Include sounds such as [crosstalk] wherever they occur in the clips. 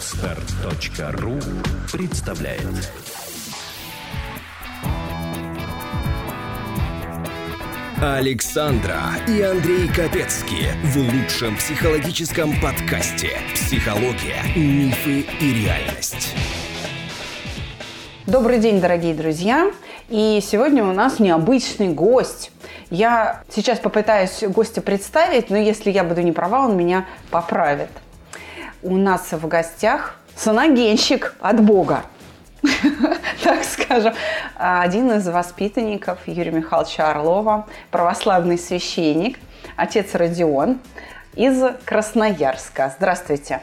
Отстар.ру представляет Александра и Андрей Капецки в лучшем психологическом подкасте «Психология, мифы и реальность». Добрый день, дорогие друзья! И сегодня у нас необычный гость. Я сейчас попытаюсь гостя представить, но если я буду не права, он меня поправит. У нас в гостях саногенщик от Бога. [laughs] так скажем, один из воспитанников Юрия Михайловича Орлова, православный священник, отец Родион из Красноярска. Здравствуйте.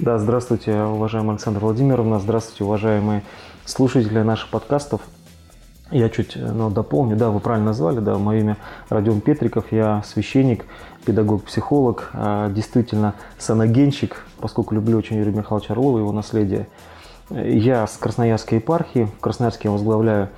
Да, здравствуйте, уважаемая Александра Владимировна, здравствуйте, уважаемые слушатели наших подкастов. Я чуть ну, дополню, да, вы правильно назвали, да, мое имя Родион Петриков, я священник, педагог-психолог, а, действительно саногенщик, поскольку люблю очень Юрия Михайловича Орлова и его наследие. Я с Красноярской епархии. В Красноярске я возглавляю,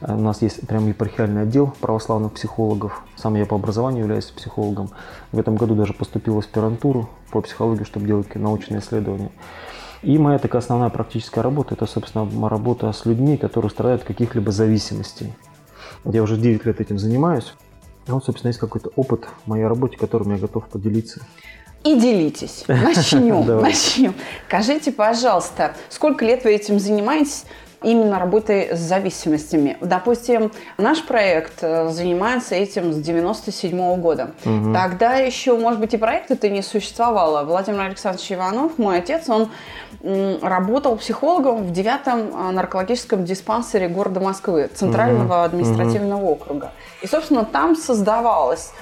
э, у нас есть прям епархиальный отдел православных психологов. Сам я по образованию являюсь психологом. В этом году даже поступил в аспирантуру по психологии, чтобы делать научные исследования. И моя такая основная практическая работа – это, собственно, работа с людьми, которые страдают каких-либо зависимостей. Я уже 9 лет этим занимаюсь. И вот, собственно, есть какой-то опыт в моей работе, которым я готов поделиться и делитесь. [laughs] Начнем. Начнем. Скажите, пожалуйста, сколько лет вы этим занимаетесь? Именно работой с зависимостями. Допустим, наш проект э, занимается этим с 97 -го года. Угу. Тогда еще, может быть, и проект это не существовало. Владимир Александрович Иванов, мой отец, он работал психологом в девятом э, наркологическом диспансере города Москвы, Центрального угу. административного угу. округа. И, собственно, там создавалось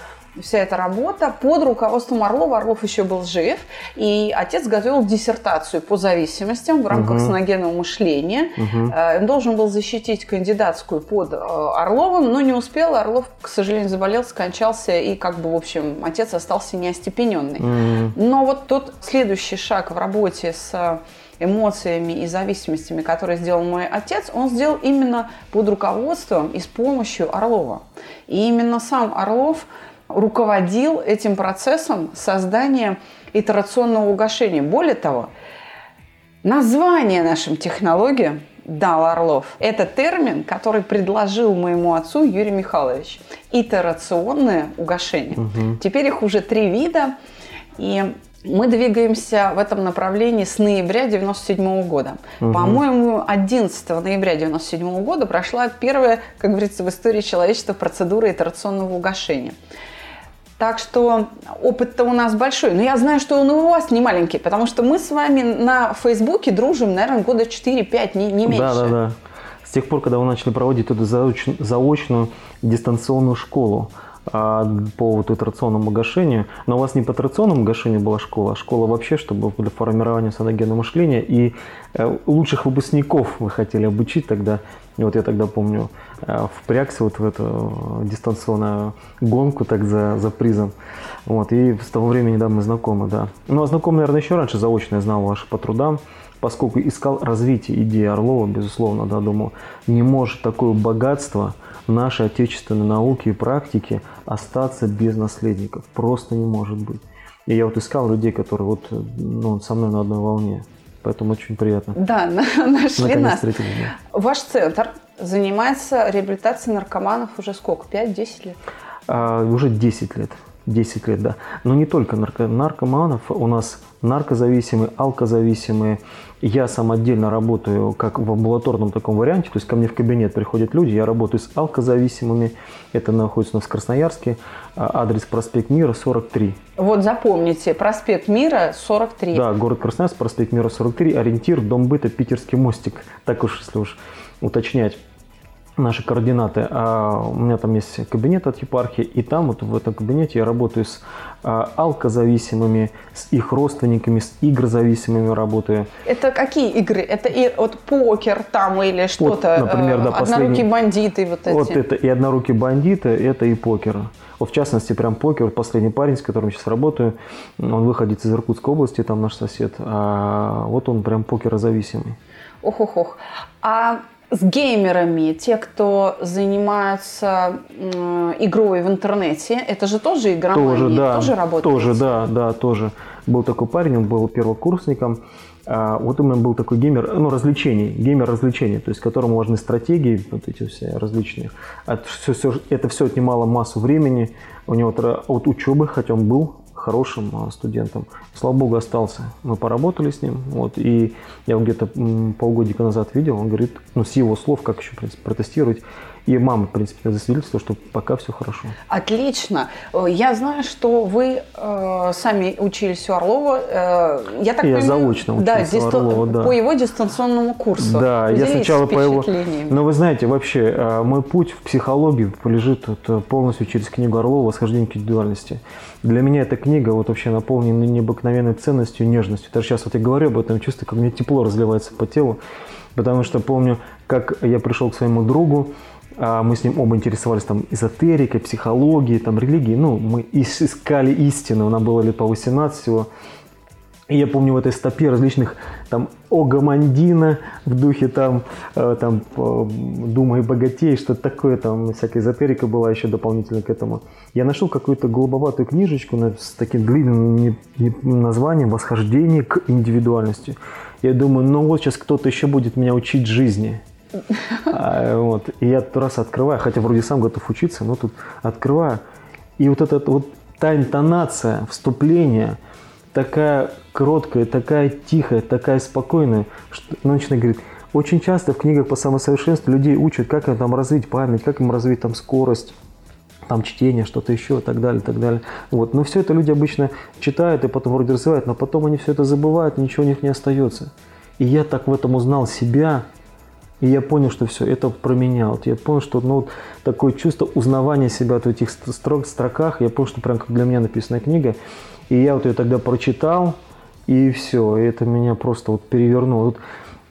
вся эта работа под руководством Орлова. Орлов еще был жив, и отец готовил диссертацию по зависимостям в рамках угу. саногенного мышления. Угу. Он должен был защитить кандидатскую под э, Орловым, но не успел. Орлов, к сожалению, заболел, скончался, и как бы, в общем, отец остался неостепененный. Угу. Но вот тот следующий шаг в работе с эмоциями и зависимостями, которые сделал мой отец, он сделал именно под руководством и с помощью Орлова. И именно сам Орлов руководил этим процессом создания итерационного угошения. Более того, название нашим технологиям дал Орлов. Это термин, который предложил моему отцу Юрий Михайлович. Итерационное угошение. Угу. Теперь их уже три вида. И мы двигаемся в этом направлении с ноября 1997 года. Угу. По-моему, 11 ноября 1997 года прошла первая, как говорится, в истории человечества процедура итерационного угошения. Так что опыт-то у нас большой. Но я знаю, что он у вас не маленький, потому что мы с вами на Фейсбуке дружим, наверное, года 4-5, не, не меньше. Да, да, да. С тех пор, когда вы начали проводить эту заочную дистанционную школу по вот итерационному гашению. Но у вас не по итерационному гашению была школа, а школа вообще, чтобы для формирования саногенного мышления. И э, лучших выпускников вы хотели обучить тогда. И вот я тогда помню, э, впрягся вот в эту дистанционную гонку так за, за призом. Вот, и с того времени, да, мы знакомы, да. Ну, а знакомы, наверное, еще раньше заочно я знал ваши по трудам поскольку искал развитие идеи Орлова, безусловно, да, думаю, не может такое богатство нашей отечественной науки и практики остаться без наследников. Просто не может быть. И я вот искал людей, которые вот ну, со мной на одной волне. Поэтому очень приятно. Да, нашли нас. Ваш центр занимается реабилитацией наркоманов уже сколько? 5-10 лет? А, уже 10 лет. 10 лет, да. Но не только нарко наркоманов, у нас наркозависимые, алкозависимые. Я сам отдельно работаю как в амбулаторном таком варианте, то есть ко мне в кабинет приходят люди, я работаю с алкозависимыми, это находится у нас в Красноярске, а, адрес проспект Мира, 43. Вот запомните, проспект Мира, 43. Да, город Красноярск, проспект Мира, 43, ориентир, дом быта, Питерский мостик, так уж, если уж уточнять наши координаты. А у меня там есть кабинет от епархии, и там вот в этом кабинете я работаю с а, алкозависимыми, с их родственниками, с игрозависимыми работаю. Это какие игры? Это и вот покер там или что-то? Вот, например, да, Однорукие бандиты вот эти? Вот это и однорукие бандиты, это и покер. Вот в частности, прям покер. Последний парень, с которым сейчас работаю, он выходит из Иркутской области, там наш сосед. А вот он прям покерозависимый. Ох-ох-ох. А с геймерами, те, кто занимаются э, игрой в интернете, это же тоже игромания, тоже, да, тоже работает? Тоже, да, да, тоже. Был такой парень, он был первокурсником, а, вот именно был такой геймер, ну, развлечений, геймер развлечений, то есть которому важны стратегии, вот эти все различные. Это все, все, это все отнимало массу времени у него от учебы, хотя он был хорошим а, студентом. Слава богу, остался. Мы поработали с ним. Вот, и я его где-то полгодика назад видел. Он говорит, ну, с его слов, как еще, в принципе, протестировать. И мама, в принципе, засвидетельствовала, что пока все хорошо. Отлично. Э, я знаю, что вы э, сами учились у Орлова. Э, я так я понимаю, заочно учился да, дистан... у Орлова, да. По его дистанционному курсу. Да, Поделитесь я сначала по его... Но вы знаете, вообще, э, мой путь в психологию лежит полностью через книгу Орлова «Восхождение к индивидуальности». Для меня эта книга вот вообще наполнена необыкновенной ценностью, нежностью. Даже сейчас вот я говорю об этом, чувствую, как мне тепло разливается по телу. Потому что помню, как я пришел к своему другу, а мы с ним оба интересовались там эзотерикой, психологией, там религией. Ну, мы искали истину, нам было лет по 18 всего. И я помню в этой стопе различных там Огамандина в духе там, э, там Дума и богатей, что-то такое, там всякая эзотерика была еще дополнительно к этому. Я нашел какую-то голубоватую книжечку с таким длинным названием «Восхождение к индивидуальности». Я думаю, ну вот сейчас кто-то еще будет меня учить жизни. А, вот. И я раз открываю, хотя вроде сам готов учиться, но тут открываю. И вот эта вот та интонация, вступление, такая кроткая, такая тихая, такая спокойная, что начинает говорить, очень часто в книгах по самосовершенству людей учат, как им там развить память, как им развить там скорость, там чтение, что-то еще и так далее, и так далее. Вот. Но все это люди обычно читают и потом вроде развивают, но потом они все это забывают, ничего у них не остается. И я так в этом узнал себя, и я понял, что все, это про меня. Вот я понял, что ну, вот такое чувство узнавания себя в этих строк, строках, я понял, что прям как для меня написанная книга. И я вот ее тогда прочитал, и все, и это меня просто вот перевернуло. Вот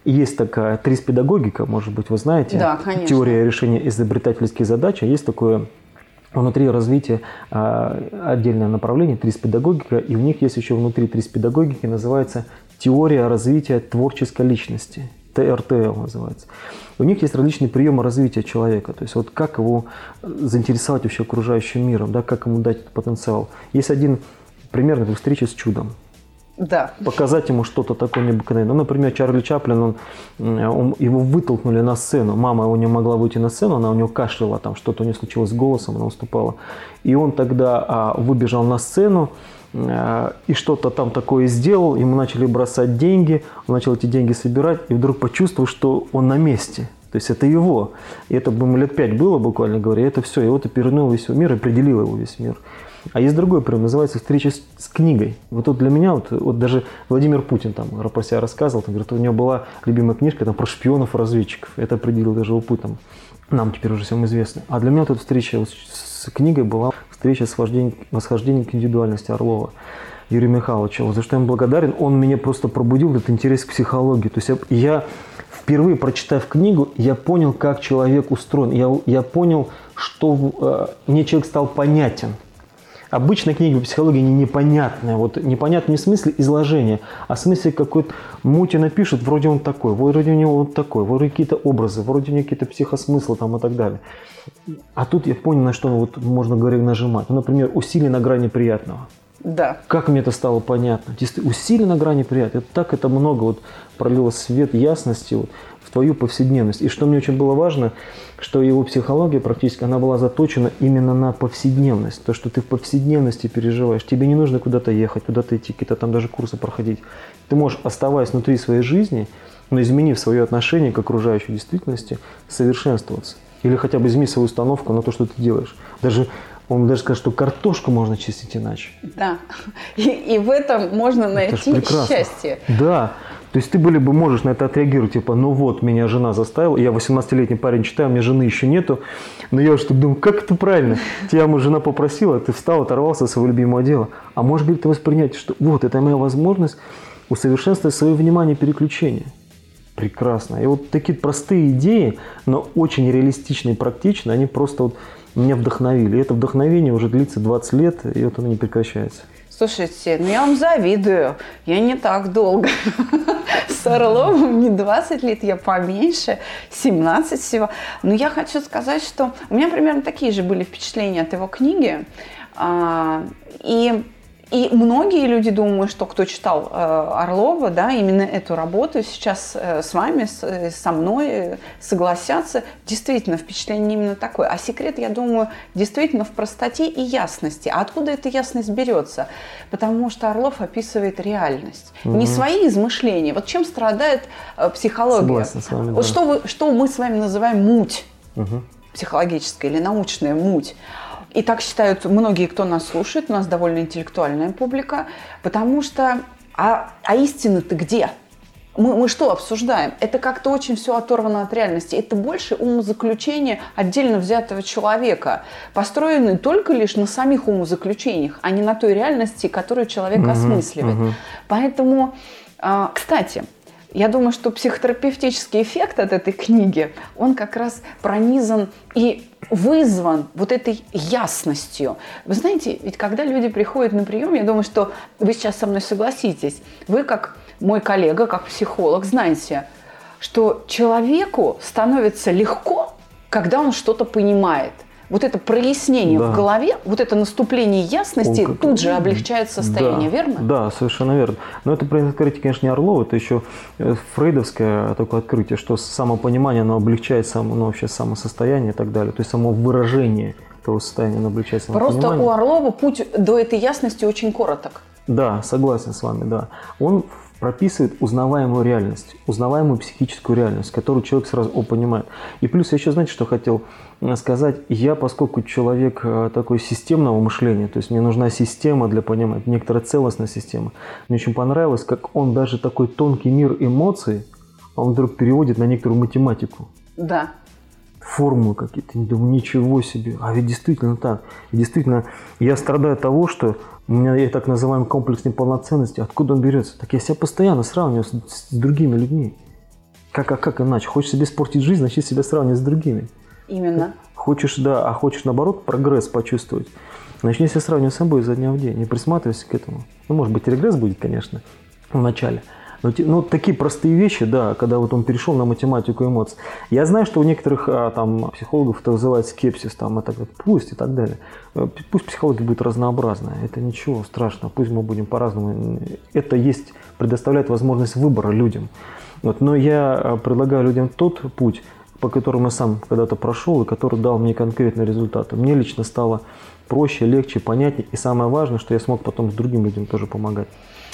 есть такая трис-педагогика, может быть, вы знаете, да, конечно. теория решения изобретательских задач, а есть такое внутри развития а, отдельное направление, трис-педагогика, и у них есть еще внутри трис-педагогики, называется теория развития творческой личности. ТРТЛ называется. У них есть различные приемы развития человека, то есть вот как его заинтересовать вообще окружающим миром, да, как ему дать этот потенциал. Есть один пример, например, встречи с чудом. Да. Показать ему что-то такое необыкновенное. Ну, например, Чарли Чаплин, он, он, его вытолкнули на сцену. Мама у него могла выйти на сцену, она у него кашляла, там что-то у нее случилось с голосом, она уступала. И он тогда а, выбежал на сцену, Э, и что-то там такое сделал, ему начали бросать деньги, он начал эти деньги собирать, и вдруг почувствовал, что он на месте. То есть это его. И это ему лет пять было, буквально говоря, и это все. И вот и перевернул весь мир, определил его весь мир. А есть другой пример, называется «Встреча с, с книгой». Вот тут для меня, вот, вот даже Владимир Путин там про себя рассказывал, там, говорит, у него была любимая книжка там, про шпионов разведчиков. Это определил даже его Путин. Нам теперь уже всем известно. А для меня тут встреча с книгой была встреча с восхождением к индивидуальности Орлова. Юрия Михайловича, вот за что я ему благодарен, он меня просто пробудил этот интерес к психологии. То есть я впервые прочитав книгу, я понял, как человек устроен. Я, я понял, что э, мне человек стал понятен. Обычно книги по психологии они непонятные. Вот непонятно не в смысле изложения, а в смысле какой-то мути напишут, вроде он такой, вроде у него вот такой, вроде какие-то образы, вроде у него какие-то психосмыслы там и так далее. А тут я понял, на что вот можно, говоря, нажимать. Ну, например, усилие на грани приятного. Да. Как мне это стало понятно? Усилие на грани приятного. Это так это много вот пролило свет ясности вот в твою повседневность. И что мне очень было важно, что его психология практически, она была заточена именно на повседневность. То, что ты в повседневности переживаешь. Тебе не нужно куда-то ехать, куда-то идти, какие-то там даже курсы проходить. Ты можешь, оставаясь внутри своей жизни, но изменив свое отношение к окружающей действительности, совершенствоваться. Или хотя бы изменить свою установку на то, что ты делаешь. Даже он даже скажет, что картошку можно чистить иначе. Да. И, и в этом можно найти счастье. Да. То есть ты были бы можешь на это отреагировать, типа, ну вот, меня жена заставила, я 18-летний парень читаю, у меня жены еще нету, но я уже думаю, как это правильно? Тебя мою жена попросила, ты встал, оторвался от своего любимого дела. А может быть, ты воспринять, что вот, это моя возможность усовершенствовать свое внимание переключения. Прекрасно. И вот такие простые идеи, но очень реалистичные и практичные, они просто вот меня вдохновили. И это вдохновение уже длится 20 лет, и вот оно не прекращается. Слушайте, ну я вам завидую. Я не так долго. с Орловым не 20 лет, я поменьше, 17 всего. Но я хочу сказать, что у меня примерно такие же были впечатления от его книги. А, и и многие люди думают, что кто читал э, Орлова, да, именно эту работу сейчас э, с вами, э, со мной согласятся. Действительно, впечатление именно такое. А секрет, я думаю, действительно в простоте и ясности. А откуда эта ясность берется? Потому что Орлов описывает реальность. Угу. Не свои измышления. Вот чем страдает психология? Согласен с вами, да. Вот что, вы, что мы с вами называем муть угу. психологическая или научная муть. И так считают многие, кто нас слушает, у нас довольно интеллектуальная публика, потому что а, а истина-то где? Мы, мы что обсуждаем? Это как-то очень все оторвано от реальности. Это больше умозаключение отдельно взятого человека, построенное только лишь на самих умозаключениях, а не на той реальности, которую человек угу, осмысливает. Угу. Поэтому, а, кстати, я думаю, что психотерапевтический эффект от этой книги, он как раз пронизан и вызван вот этой ясностью. Вы знаете, ведь когда люди приходят на прием, я думаю, что вы сейчас со мной согласитесь, вы как мой коллега, как психолог, знаете, что человеку становится легко, когда он что-то понимает вот это прояснение да. в голове, вот это наступление ясности Он, тут же облегчает состояние, да, верно? Да, совершенно верно. Но это открытие, конечно, не Орлова, это еще э, фрейдовское такое открытие, что самопонимание, оно облегчает само, ну, вообще самосостояние и так далее, то есть само выражение того состояния, оно облегчает самопонимание. Просто у Орлова путь до этой ясности очень короток. Да, согласен с вами, да. Он прописывает узнаваемую реальность, узнаваемую психическую реальность, которую человек сразу о, понимает. И плюс я еще, знаете, что хотел э, сказать? Я, поскольку человек э, такой системного мышления, то есть мне нужна система для понимания, некоторая целостная система, мне очень понравилось, как он даже такой тонкий мир эмоций, он вдруг переводит на некоторую математику. Да. Формулы какие-то. Думаю, ничего себе. А ведь действительно так. И действительно, я страдаю от того, что у меня есть так называемый комплекс неполноценности. Откуда он берется? Так я себя постоянно сравниваю с, с другими людьми. Как, а как иначе? Хочешь себе испортить жизнь, значит себя сравнивать с другими. Именно. Хочешь, да, а хочешь наоборот прогресс почувствовать. Начни себя сравнивать с собой изо дня в день. Не присматривайся к этому. Ну, может быть, регресс будет, конечно, в начале. Но, ну, такие простые вещи, да, когда вот он перешел на математику эмоций. Я знаю, что у некоторых а, там психологов это вызывает скепсис, там, это так, пусть и так далее. Э, пусть психология будет разнообразная, это ничего страшного, пусть мы будем по-разному. Это есть, предоставляет возможность выбора людям. Вот, но я а, предлагаю людям тот путь, по которому я сам когда-то прошел и который дал мне конкретные результаты. Мне лично стало проще, легче, понятнее. И самое важное, что я смог потом с другим людям тоже помогать.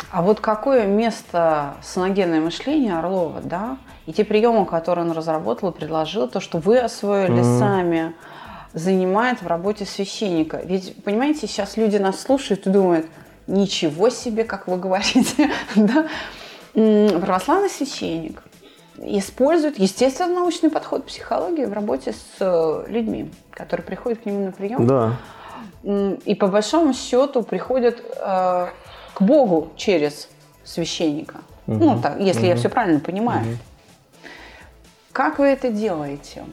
А вот какое место саногенное мышление Орлова, да, и те приемы, которые он разработал и предложил, то, что вы освоили mm-hmm. сами, занимает в работе священника. Ведь, понимаете, сейчас люди нас слушают и думают, ничего себе, как вы говорите, [laughs] да? Православный священник использует, естественно, научный подход психологии в работе с э, людьми, которые приходят к нему на прием. Да. И по большому счету приходят э, к Богу через священника. Угу. Ну, так, если угу. я все правильно понимаю. Угу. Как вы это делаете?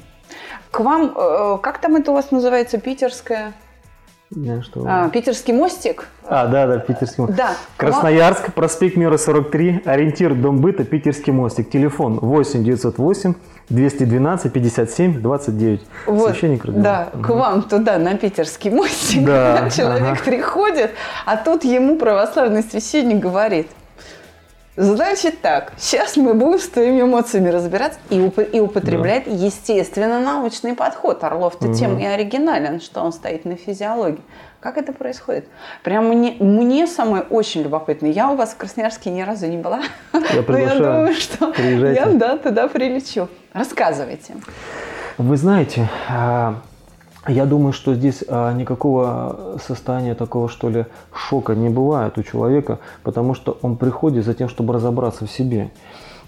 К вам, э, как там это у вас называется, питерская? Да, что... а, Питерский мостик. А, да, да, Питерский мостик. Да. Красноярск, проспект Мира 43, ориентир Дом быта, Питерский мостик. Телефон 8 908 212 57 29. Вот, Священник Родион. Да, угу. к вам туда, на питерский мостик, да, [laughs] человек ага. приходит, а тут ему православный священник говорит, Значит так, сейчас мы будем с твоими эмоциями разбираться и, уп- и употребляет да. естественно научный подход. Орлов-то угу. тем и оригинален, что он стоит на физиологии. Как это происходит? Прям мне, мне самое очень любопытно. Я у вас в Красноярске ни разу не была. Я [laughs] Но я думаю, что я да, туда прилечу. Рассказывайте. Вы знаете, а, я думаю, что здесь а, никакого состояния такого, что ли, шока не бывает у человека, потому что он приходит за тем, чтобы разобраться в себе.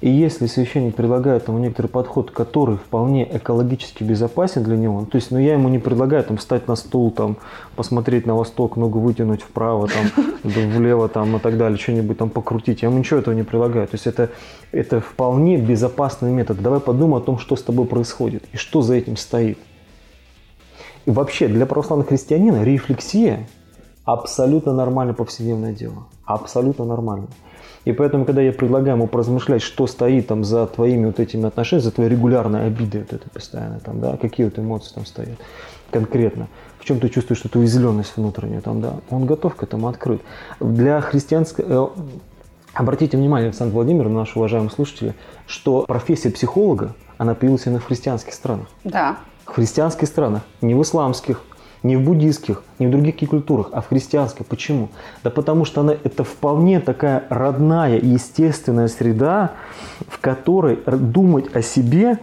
И если священник предлагает ему некоторый подход, который вполне экологически безопасен для него, то есть, ну, я ему не предлагаю там встать на стул, там, посмотреть на восток, ногу вытянуть вправо, там, [laughs] влево, там, и так далее, что-нибудь там покрутить. Я ему ничего этого не предлагаю. То есть это, это вполне безопасный метод. Давай подумай о том, что с тобой происходит и что за этим стоит. И вообще для православного христианина рефлексия, абсолютно нормально повседневное дело. Абсолютно нормально. И поэтому, когда я предлагаю ему поразмышлять, что стоит там за твоими вот этими отношениями, за твоей регулярной обидой вот этой постоянно, там, да, какие вот эмоции там стоят конкретно, в чем ты чувствуешь эту уязвленность внутреннюю, там, да, он готов к этому открыть. Для христианской... Э, обратите внимание, Александр Владимирович, наши уважаемые слушатели, что профессия психолога, она появилась именно в христианских странах. Да. В христианских странах, не в исламских, не в буддийских, не в других культурах, а в христианских. Почему? Да потому что она это вполне такая родная естественная среда, в которой думать о себе,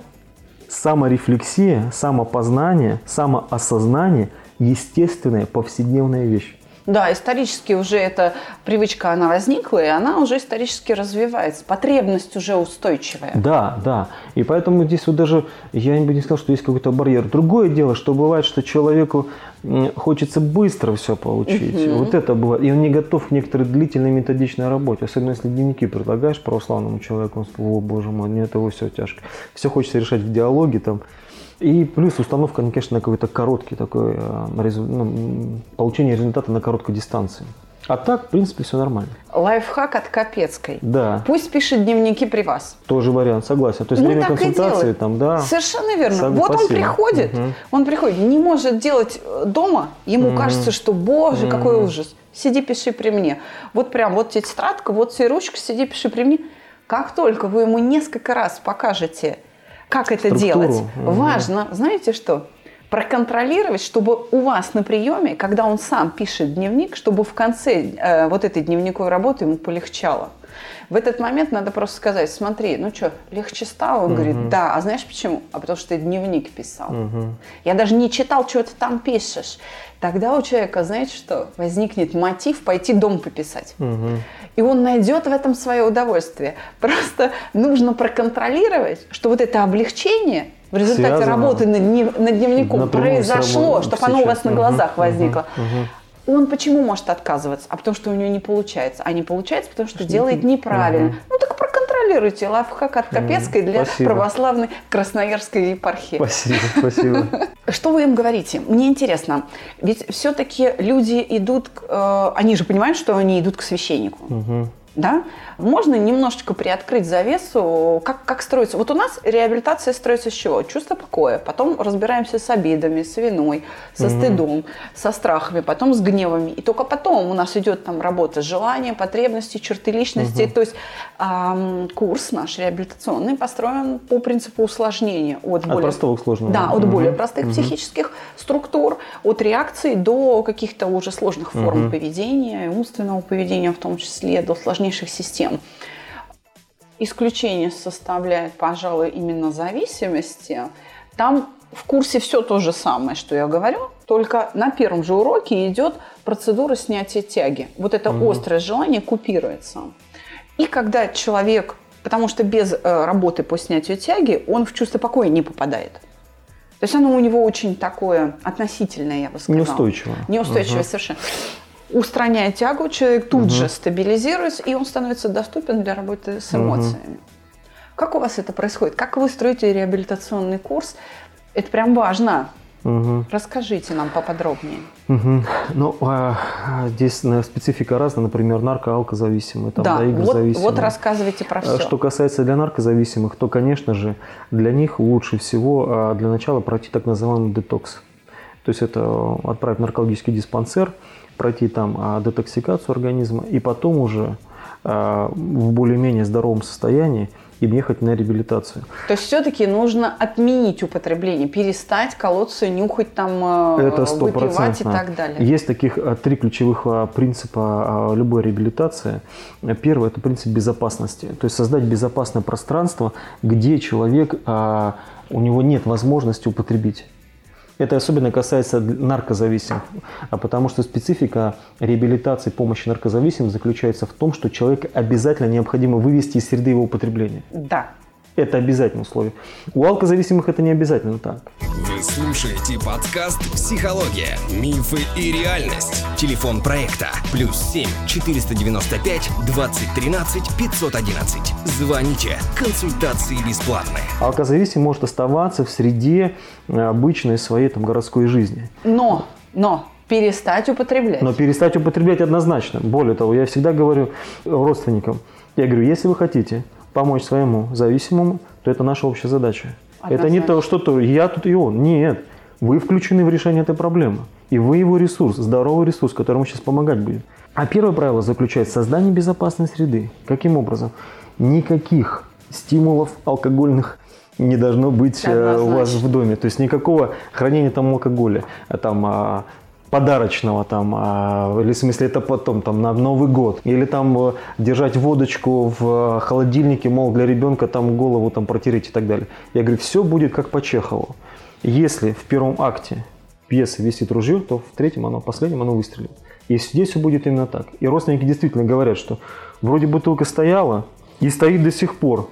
саморефлексия, самопознание, самоосознание – естественная повседневная вещь. Да, исторически уже эта привычка, она возникла, и она уже исторически развивается. Потребность уже устойчивая. Да, да. И поэтому здесь вот даже, я бы не сказал, что есть какой-то барьер. Другое дело, что бывает, что человеку хочется быстро все получить. Угу. Вот это бывает. И он не готов к некоторой длительной методичной работе. Особенно если дневники предлагаешь православному человеку, он скажет, о, боже мой, мне этого все тяжко. Все хочется решать в диалоге там. И плюс установка, конечно, на какой-то короткий такой, э, ну, получение результата на короткой дистанции. А так, в принципе, все нормально. Лайфхак от Капецкой. Да. Пусть пишет дневники при вас. Тоже вариант, согласен. То есть ну, время консультации там, да. Совершенно верно. Сог... Вот Спасибо. он приходит, угу. он приходит, не может делать э, дома, ему угу. кажется, что, боже, угу. какой ужас. Сиди, пиши при мне. Вот прям, вот тетрадка, вот тебе ручка, сиди, пиши при мне. Как только вы ему несколько раз покажете как это делать? Угу. Важно, знаете что? Проконтролировать, чтобы у вас на приеме, когда он сам пишет дневник, чтобы в конце э, вот этой дневниковой работы ему полегчало. В этот момент надо просто сказать, смотри, ну что, легче стало? Он угу. говорит, да. А знаешь почему? А потому что ты дневник писал. Угу. Я даже не читал, что ты там пишешь. Тогда у человека, знаете что, возникнет мотив пойти дом пописать. Угу. И он найдет в этом свое удовольствие. Просто нужно проконтролировать, что вот это облегчение в результате Связано. работы над, над дневником Напрямую произошло, чтобы оно у вас на глазах угу, возникло. Угу он почему может отказываться? А потому что у него не получается. А не получается, потому что, делает неправильно. Угу. Ну так проконтролируйте. Лайфхак от Капецкой для спасибо. православной Красноярской епархии. Спасибо, спасибо. [laughs] Что вы им говорите? Мне интересно. Ведь все-таки люди идут, э, они же понимают, что они идут к священнику. Угу да, можно немножечко приоткрыть завесу, как, как строится. Вот у нас реабилитация строится с чего? Чувство покоя, потом разбираемся с обидами, с виной, со стыдом, со страхами, потом с гневами. И только потом у нас идет там работа с желанием, потребности, черты личности. Угу. То есть эм, курс наш реабилитационный построен по принципу усложнения. От, от более, простого к сложному. Да, от угу. более простых угу. психических структур, от реакций до каких-то уже сложных форм угу. поведения, умственного поведения в том числе, до сложнейших систем. Исключение составляет, пожалуй, именно зависимости. Там в курсе все то же самое, что я говорю, только на первом же уроке идет процедура снятия тяги. Вот это угу. острое желание купируется. И когда человек, потому что без э, работы по снятию тяги, он в чувство покоя не попадает. То есть оно у него очень такое относительное, я бы сказала. Неустойчивое. Неустойчивое угу. совершенно устраняя тягу, человек тут угу. же стабилизируется, и он становится доступен для работы с эмоциями. Угу. Как у вас это происходит? Как вы строите реабилитационный курс? Это прям важно. Угу. Расскажите нам поподробнее. Угу. Ну, а, здесь специфика разная, например, нарко-алкозависимые, там, да, да, вот, вот рассказывайте про все. А что касается для наркозависимых, то, конечно же, для них лучше всего а, для начала пройти так называемый детокс. То есть это отправить в наркологический диспансер, пройти там а, детоксикацию организма и потом уже а, в более-менее здоровом состоянии им ехать на реабилитацию. То есть все-таки нужно отменить употребление, перестать колоться, нюхать там, э, Это выпивать и так далее. Есть таких а, три ключевых принципа любой реабилитации. Первый – это принцип безопасности. То есть создать безопасное пространство, где человек, у него нет возможности употребить. Это особенно касается наркозависимых, а потому что специфика реабилитации помощи наркозависимым заключается в том, что человека обязательно необходимо вывести из среды его употребления. Да. Это обязательное условие. У алкозависимых это не обязательно так. Вы слушаете подкаст «Психология. Мифы и реальность». Телефон проекта «Плюс 7 495 2013 511». Звоните. Консультации бесплатные. Алкозависимый может оставаться в среде э, обычной своей там, городской жизни. Но, но Перестать употреблять. Но перестать употреблять однозначно. Более того, я всегда говорю родственникам, я говорю, если вы хотите помочь своему зависимому, то это наша общая задача. Однозначно. Это не то, что-то я тут и он. Нет. Вы включены в решение этой проблемы. И вы его ресурс, здоровый ресурс, которому сейчас помогать будет. А первое правило заключается в создании безопасной среды. Каким образом? Никаких стимулов алкогольных не должно быть Однозначно. Э, у вас в доме. То есть никакого хранения там алкоголя. А там, а, подарочного там, а, или в смысле это потом там на Новый год, или там э, держать водочку в холодильнике, мол, для ребенка там голову там протереть и так далее. Я говорю, все будет как по Чехову. Если в первом акте пьеса висит ружье, то в третьем оно, последнем оно выстрелит. И здесь все будет именно так. И родственники действительно говорят, что вроде бутылка стояла и стоит до сих пор.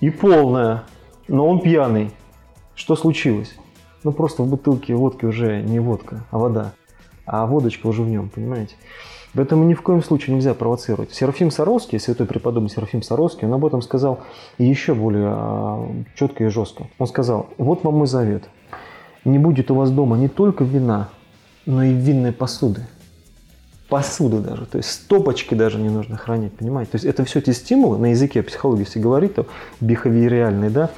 И полная, но он пьяный. Что случилось? Ну просто в бутылке водки уже не водка, а вода. А водочка уже в нем, понимаете? Поэтому ни в коем случае нельзя провоцировать. Серафим Саровский, святой преподобный Серафим Саровский, он об этом сказал еще более а, четко и жестко. Он сказал, вот вам мой завет. Не будет у вас дома не только вина, но и винной посуды. Посуды даже, то есть стопочки даже не нужно хранить, понимаете? То есть это все те стимулы, на языке психологии все говорит, то бихавиориальные, да,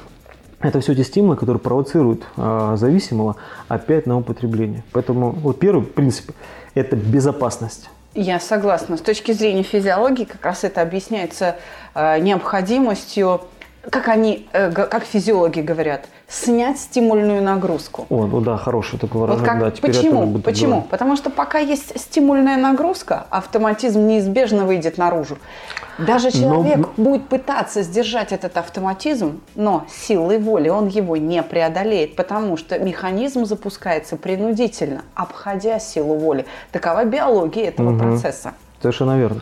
это все те стимулы, которые провоцируют а, зависимого опять на употребление. Поэтому вот первый принцип – это безопасность. Я согласна. С точки зрения физиологии как раз это объясняется э, необходимостью как они, э, как физиологи говорят, снять стимульную нагрузку. О, ну да, хороший такой выражение. Вот как, да, почему? Почему? Говорить. Потому что пока есть стимульная нагрузка, автоматизм неизбежно выйдет наружу. Даже человек но... будет пытаться сдержать этот автоматизм, но силой воли он его не преодолеет, потому что механизм запускается принудительно, обходя силу воли. Такова биология этого угу. процесса. Совершенно верно.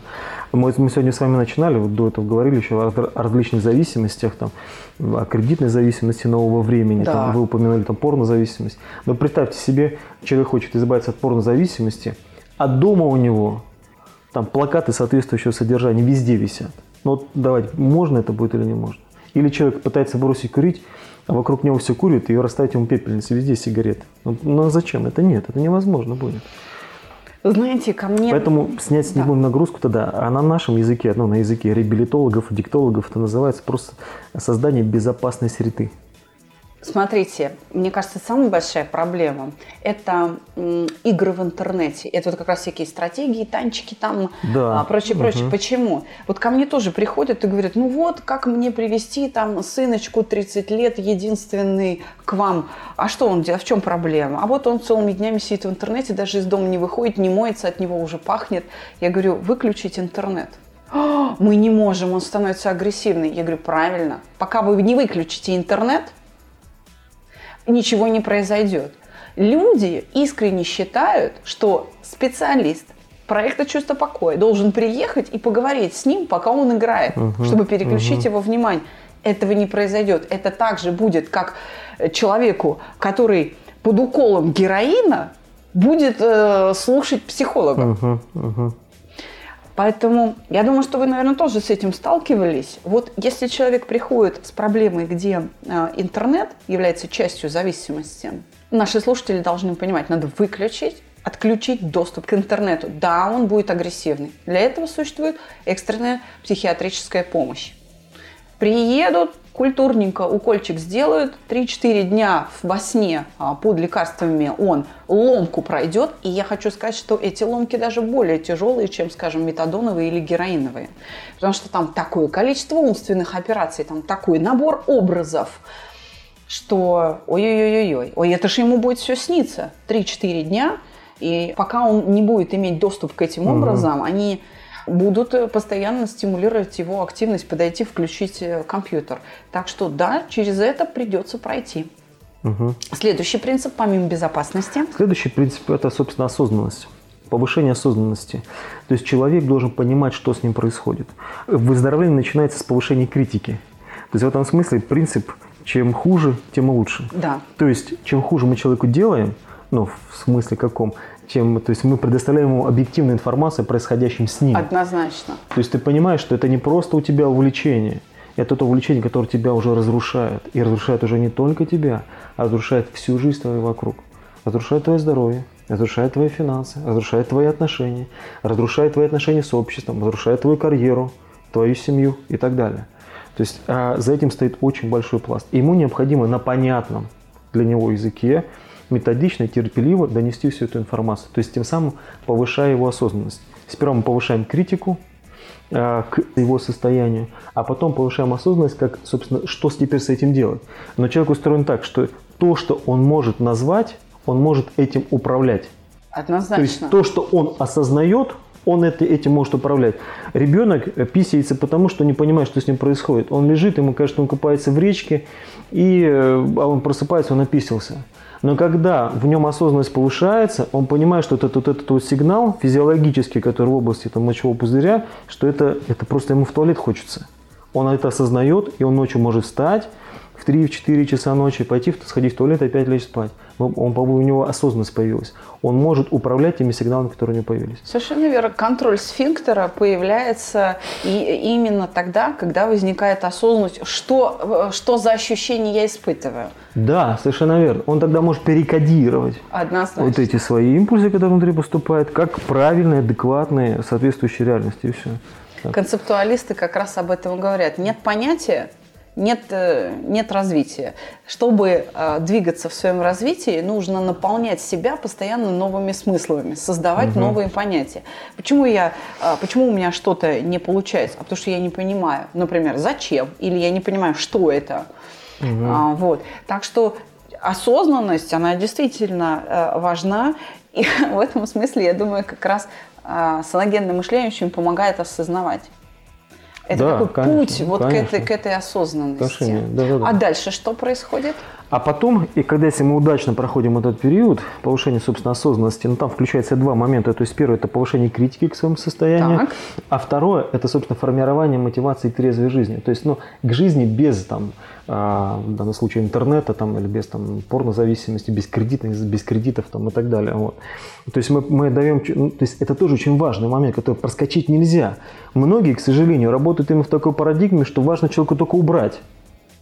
Мы, мы сегодня с вами начинали, вот до этого говорили еще о, различных зависимостях, там, о кредитной зависимости нового времени, да. там, вы упоминали там порнозависимость. Но представьте себе, человек хочет избавиться от порнозависимости, а дома у него там плакаты соответствующего содержания везде висят. Ну вот давайте, можно это будет или не можно? Или человек пытается бросить курить, а вокруг него все курят, и расставить ему пепельницы, везде сигареты. Ну, ну зачем? Это нет, это невозможно будет. Знаете, ко мне... Поэтому снять с него да. нагрузку тогда, а на нашем языке, ну, на языке реабилитологов, диктологов, это называется просто создание безопасной среды. Смотрите, мне кажется, самая большая проблема – это игры в интернете. Это вот как раз всякие стратегии, танчики там, да. а, прочее, прочее. Угу. Почему? Вот ко мне тоже приходят и говорят, ну вот, как мне привести там сыночку 30 лет, единственный к вам. А что он делает? В чем проблема? А вот он целыми днями сидит в интернете, даже из дома не выходит, не моется, от него уже пахнет. Я говорю, выключить интернет. Мы не можем, он становится агрессивный. Я говорю, правильно. Пока вы не выключите интернет – ничего не произойдет. Люди искренне считают, что специалист проекта «Чувство покоя» должен приехать и поговорить с ним, пока он играет, угу, чтобы переключить угу. его внимание. Этого не произойдет. Это также будет, как человеку, который под уколом героина будет э, слушать психолога. Угу, угу. Поэтому я думаю, что вы, наверное, тоже с этим сталкивались. Вот если человек приходит с проблемой, где э, интернет является частью зависимости, наши слушатели должны понимать, надо выключить отключить доступ к интернету. Да, он будет агрессивный. Для этого существует экстренная психиатрическая помощь. Приедут, культурненько укольчик сделают, 3-4 дня во сне а, под лекарствами он ломку пройдет. И я хочу сказать, что эти ломки даже более тяжелые, чем, скажем, метадоновые или героиновые. Потому что там такое количество умственных операций, там такой набор образов, что ой-ой-ой-ой, ой, это же ему будет все сниться 3-4 дня, и пока он не будет иметь доступ к этим образам, они будут э, постоянно стимулировать его активность, подойти, включить э, компьютер. Так что да, через это придется пройти. Угу. Следующий принцип, помимо безопасности. Следующий принцип – это, собственно, осознанность повышение осознанности. То есть человек должен понимать, что с ним происходит. Выздоровление начинается с повышения критики. То есть в этом смысле принцип чем хуже, тем лучше. Да. То есть чем хуже мы человеку делаем, ну в смысле каком, чем, то есть мы предоставляем ему объективную информацию о происходящем с ним. Однозначно. То есть ты понимаешь, что это не просто у тебя увлечение, это то увлечение, которое тебя уже разрушает. И разрушает уже не только тебя, а разрушает всю жизнь твою вокруг. Разрушает твое здоровье, разрушает твои финансы, разрушает твои отношения, разрушает твои отношения с обществом, разрушает твою карьеру, твою семью и так далее. То есть а, за этим стоит очень большой пласт. И ему необходимо на понятном для него языке методично терпеливо донести всю эту информацию. То есть тем самым повышая его осознанность. Сперва мы повышаем критику а, к его состоянию, а потом повышаем осознанность, как, собственно, что теперь с этим делать. Но человек устроен так, что то, что он может назвать, он может этим управлять. Однозначно. То есть то, что он осознает, он это, этим может управлять. Ребенок писается потому, что не понимает, что с ним происходит. Он лежит, ему кажется, он купается в речке, и э, а он просыпается, он описался. Но когда в нем осознанность повышается, он понимает, что это вот этот вот сигнал физиологический, который в области там, мочевого пузыря, что это, это просто ему в туалет хочется. Он это осознает, и он ночью может встать в 3-4 часа ночи, пойти сходить в туалет и опять лечь спать он, у него осознанность появилась. Он может управлять теми сигналами, которые у него появились. Совершенно верно. Контроль сфинктера появляется и именно тогда, когда возникает осознанность, что, что за ощущение я испытываю. Да, совершенно верно. Он тогда может перекодировать Однозначно. вот эти свои импульсы, которые внутри поступают, как правильные, адекватные, соответствующие реальности, и все. Концептуалисты как раз об этом говорят. Нет понятия, нет, э, нет развития. Чтобы э, двигаться в своем развитии, нужно наполнять себя постоянно новыми смыслами, создавать угу. новые понятия. Почему, я, э, почему у меня что-то не получается? А потому что я не понимаю, например, зачем, или я не понимаю, что это. Угу. А, вот. Так что осознанность, она действительно э, важна. И [laughs] в этом смысле, я думаю, как раз э, мышление очень помогает осознавать. Это да, такой конечно, путь вот конечно. к, этой, к этой осознанности. Да, да, да. А дальше что происходит? А потом, и когда если мы удачно проходим этот период повышения, собственно, осознанности, ну там включается два момента. То есть первое – это повышение критики к своему состоянию, так. а второе – это, собственно, формирование мотивации к трезвой жизни. То есть, ну, к жизни без, там, а, в данном случае, интернета, там, или без там, порнозависимости, без кредитов, без кредитов там, и так далее. Вот. То есть мы, мы даем, ну, то есть это тоже очень важный момент, который проскочить нельзя. Многие, к сожалению, работают именно в такой парадигме, что важно человеку только убрать,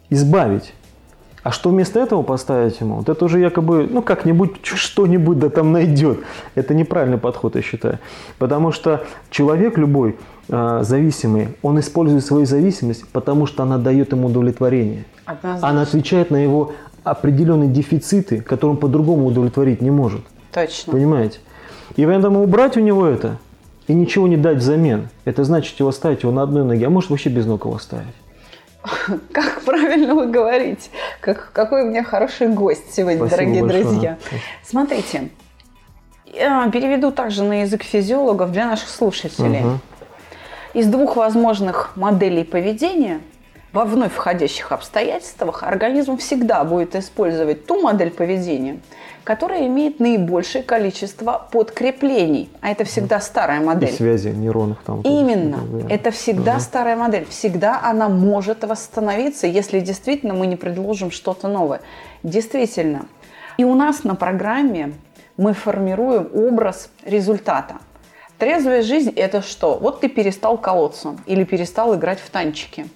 избавить. А что вместо этого поставить ему? Вот это уже якобы, ну, как-нибудь, что-нибудь да там найдет. Это неправильный подход, я считаю. Потому что человек любой э, зависимый, он использует свою зависимость, потому что она дает ему удовлетворение. Однозначно. Она отвечает на его определенные дефициты, которые он по-другому удовлетворить не может. Точно. Понимаете? И поэтому убрать у него это и ничего не дать взамен, это значит его оставить его на одной ноге, а может вообще без ног его оставить. [laughs] Как правильно вы говорите. Как, какой у меня хороший гость сегодня, Спасибо дорогие большое. друзья. Смотрите, я переведу также на язык физиологов для наших слушателей. Угу. Из двух возможных моделей поведения во вновь входящих обстоятельствах организм всегда будет использовать ту модель поведения, которая имеет наибольшее количество подкреплений. А это всегда старая модель. И связи нейронных там. Именно. Да. Это всегда угу. старая модель. Всегда она может восстановиться, если действительно мы не предложим что-то новое. Действительно. И у нас на программе мы формируем образ результата. Трезвая жизнь – это что? Вот ты перестал колоться или перестал играть в танчики.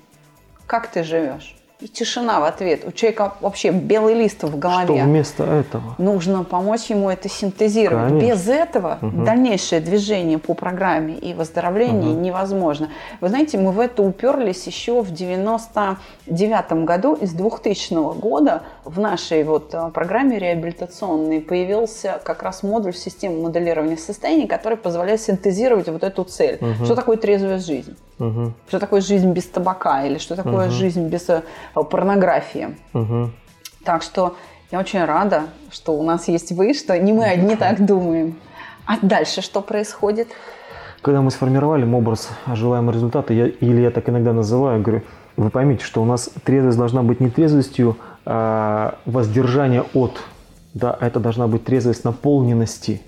Как ты живешь? И тишина в ответ. У человека вообще белый лист в голове. Что вместо этого? Нужно помочь ему это синтезировать. Конечно. Без этого угу. дальнейшее движение по программе и выздоровление угу. невозможно. Вы знаете, мы в это уперлись еще в 99 году, из 2000 года в нашей вот э, программе реабилитационной появился как раз модуль системы моделирования состояний, который позволяет синтезировать вот эту цель. Угу. Что такое трезвая жизнь? Угу. Что такое жизнь без табака или что такое угу. жизнь без э, порнографии. Угу. Так что я очень рада, что у нас есть вы, что не мы одни так думаем. А дальше что происходит? Когда мы сформировали образ желаемого результата, я, или я так иногда называю, говорю, вы поймите, что у нас трезвость должна быть не трезвостью а воздержания от, да, это должна быть трезвость наполненности.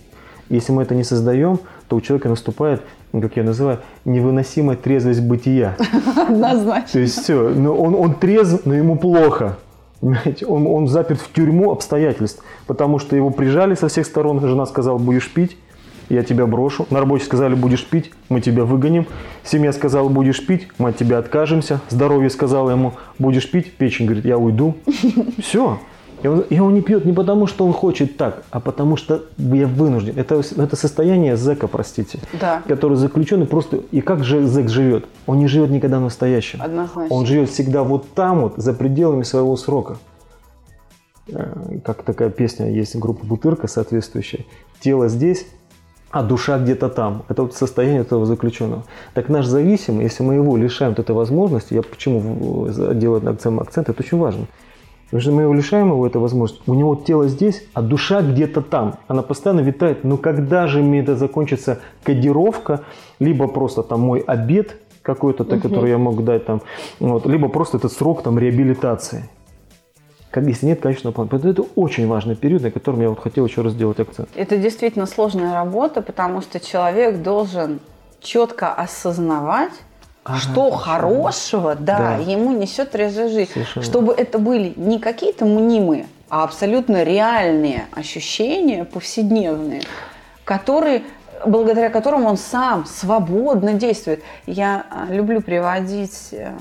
Если мы это не создаем, то у человека наступает как я называю, невыносимая трезвость бытия. Однозначно. То есть все, но он, он трезв, но ему плохо. Понимаете? Он, он заперт в тюрьму обстоятельств, потому что его прижали со всех сторон, жена сказала, будешь пить, я тебя брошу. На работе сказали, будешь пить, мы тебя выгоним. Семья сказала, будешь пить, мы от тебя откажемся. Здоровье сказала ему, будешь пить, печень говорит, я уйду. Все. И он, и он не пьет не потому, что он хочет так, а потому что я вынужден. Это, это состояние зэка, простите, Да. который заключенный просто... И как же зэк живет? Он не живет никогда в настоящем. Однозначно. Он живет всегда вот там вот, за пределами своего срока. Э, Как такая песня есть, группа Бутырка соответствующая. Тело здесь, а душа где-то там. Это вот состояние этого заключенного. Так наш зависимый, если мы его лишаем вот этой возможности, я почему делаю акцент, акцент, это очень важно. Потому что мы лишаем его этой возможности. У него тело здесь, а душа где-то там. Она постоянно витает. Ну когда же мне это закончится кодировка, либо просто там мой обед какой-то, так, который я мог дать там, вот, либо просто этот срок там реабилитации. Как, если нет качественного плана. Поэтому это очень важный период, на котором я вот хотел еще раз сделать акцент. Это действительно сложная работа, потому что человек должен четко осознавать, Ага, что хорошего, да, Да. ему несет трезвая жизнь. Совершенно. Чтобы это были не какие-то мнимые, а абсолютно реальные ощущения, повседневные, которые благодаря которым он сам свободно действует. Я а, люблю приводить э,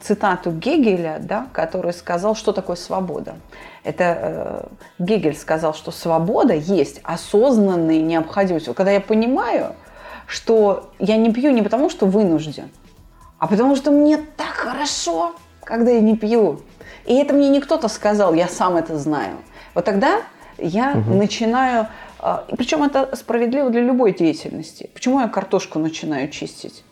цитату Гегеля, да, который сказал, что такое свобода. Это э, Гегель сказал, что свобода есть осознанная необходимость. Вот Когда я понимаю, что я не пью не потому, что вынужден, а потому что мне так хорошо, когда я не пью. И это мне не кто-то сказал, я сам это знаю. Вот тогда я начинаю, а, причем это справедливо для любой деятельности. Почему я картошку начинаю чистить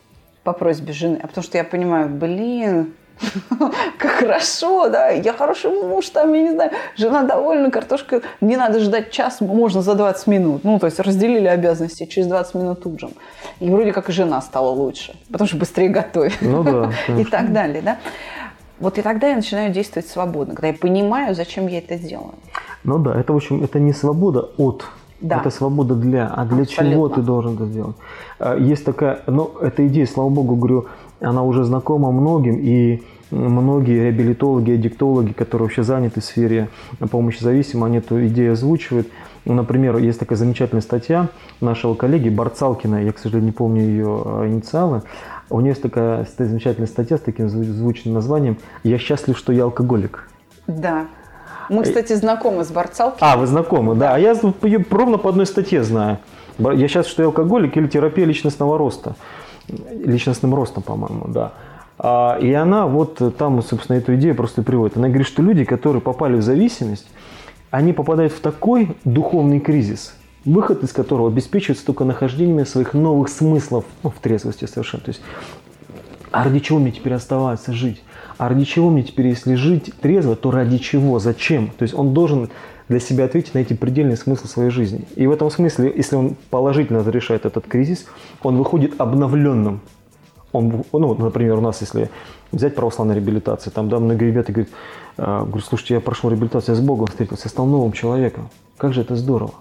по просьбе жены? А потому что я понимаю, блин, [laughs] как хорошо, да, я хороший муж, там, я не знаю, жена довольна, картошка, не надо ждать час, можно за 20 минут. Ну, то есть разделили обязанности, через 20 минут ужин. И вроде как и жена стала лучше, потому что быстрее готовит. Ну да, [laughs] И так далее, да. Вот и тогда я начинаю действовать свободно, когда я понимаю, зачем я это делаю. Ну да, это, в общем, это не свобода от, Да. это свобода для. А для чего Абсолютно. ты должен это сделать? А, Есть такая, ну, эта идея, слава богу, говорю, она уже знакома многим, и многие реабилитологи, аддиктологи, которые вообще заняты в сфере помощи зависимым, они эту идею озвучивают. Ну, Например, есть такая замечательная статья нашего коллеги Барцалкина, я, к сожалению, не помню ее э, инициалы. У нее есть такая замечательная статья с таким зву- звучным названием «Я счастлив, что я алкоголик». Да. Мы, кстати, знакомы с Барцалки. А, вы знакомы, да. А я ее ровно по одной статье знаю. Я сейчас, что я алкоголик или терапия личностного роста. Личностным ростом, по-моему, да. А, и она вот там, собственно, эту идею просто приводит. Она говорит, что люди, которые попали в зависимость, они попадают в такой духовный кризис, выход из которого обеспечивается только нахождением своих новых смыслов ну, в трезвости совершенно. То есть а ради чего мне теперь оставаться жить? А ради чего мне теперь, если жить трезво, то ради чего? Зачем? То есть он должен для себя ответить на эти предельные смыслы своей жизни. И в этом смысле, если он положительно решает этот кризис, он выходит обновленным. Он, ну, например, у нас, если взять православную реабилитацию, там, да, многие ребята говорят, а, говорю, слушайте, я прошел реабилитацию, я с Богом встретился, я стал новым человеком. Как же это здорово.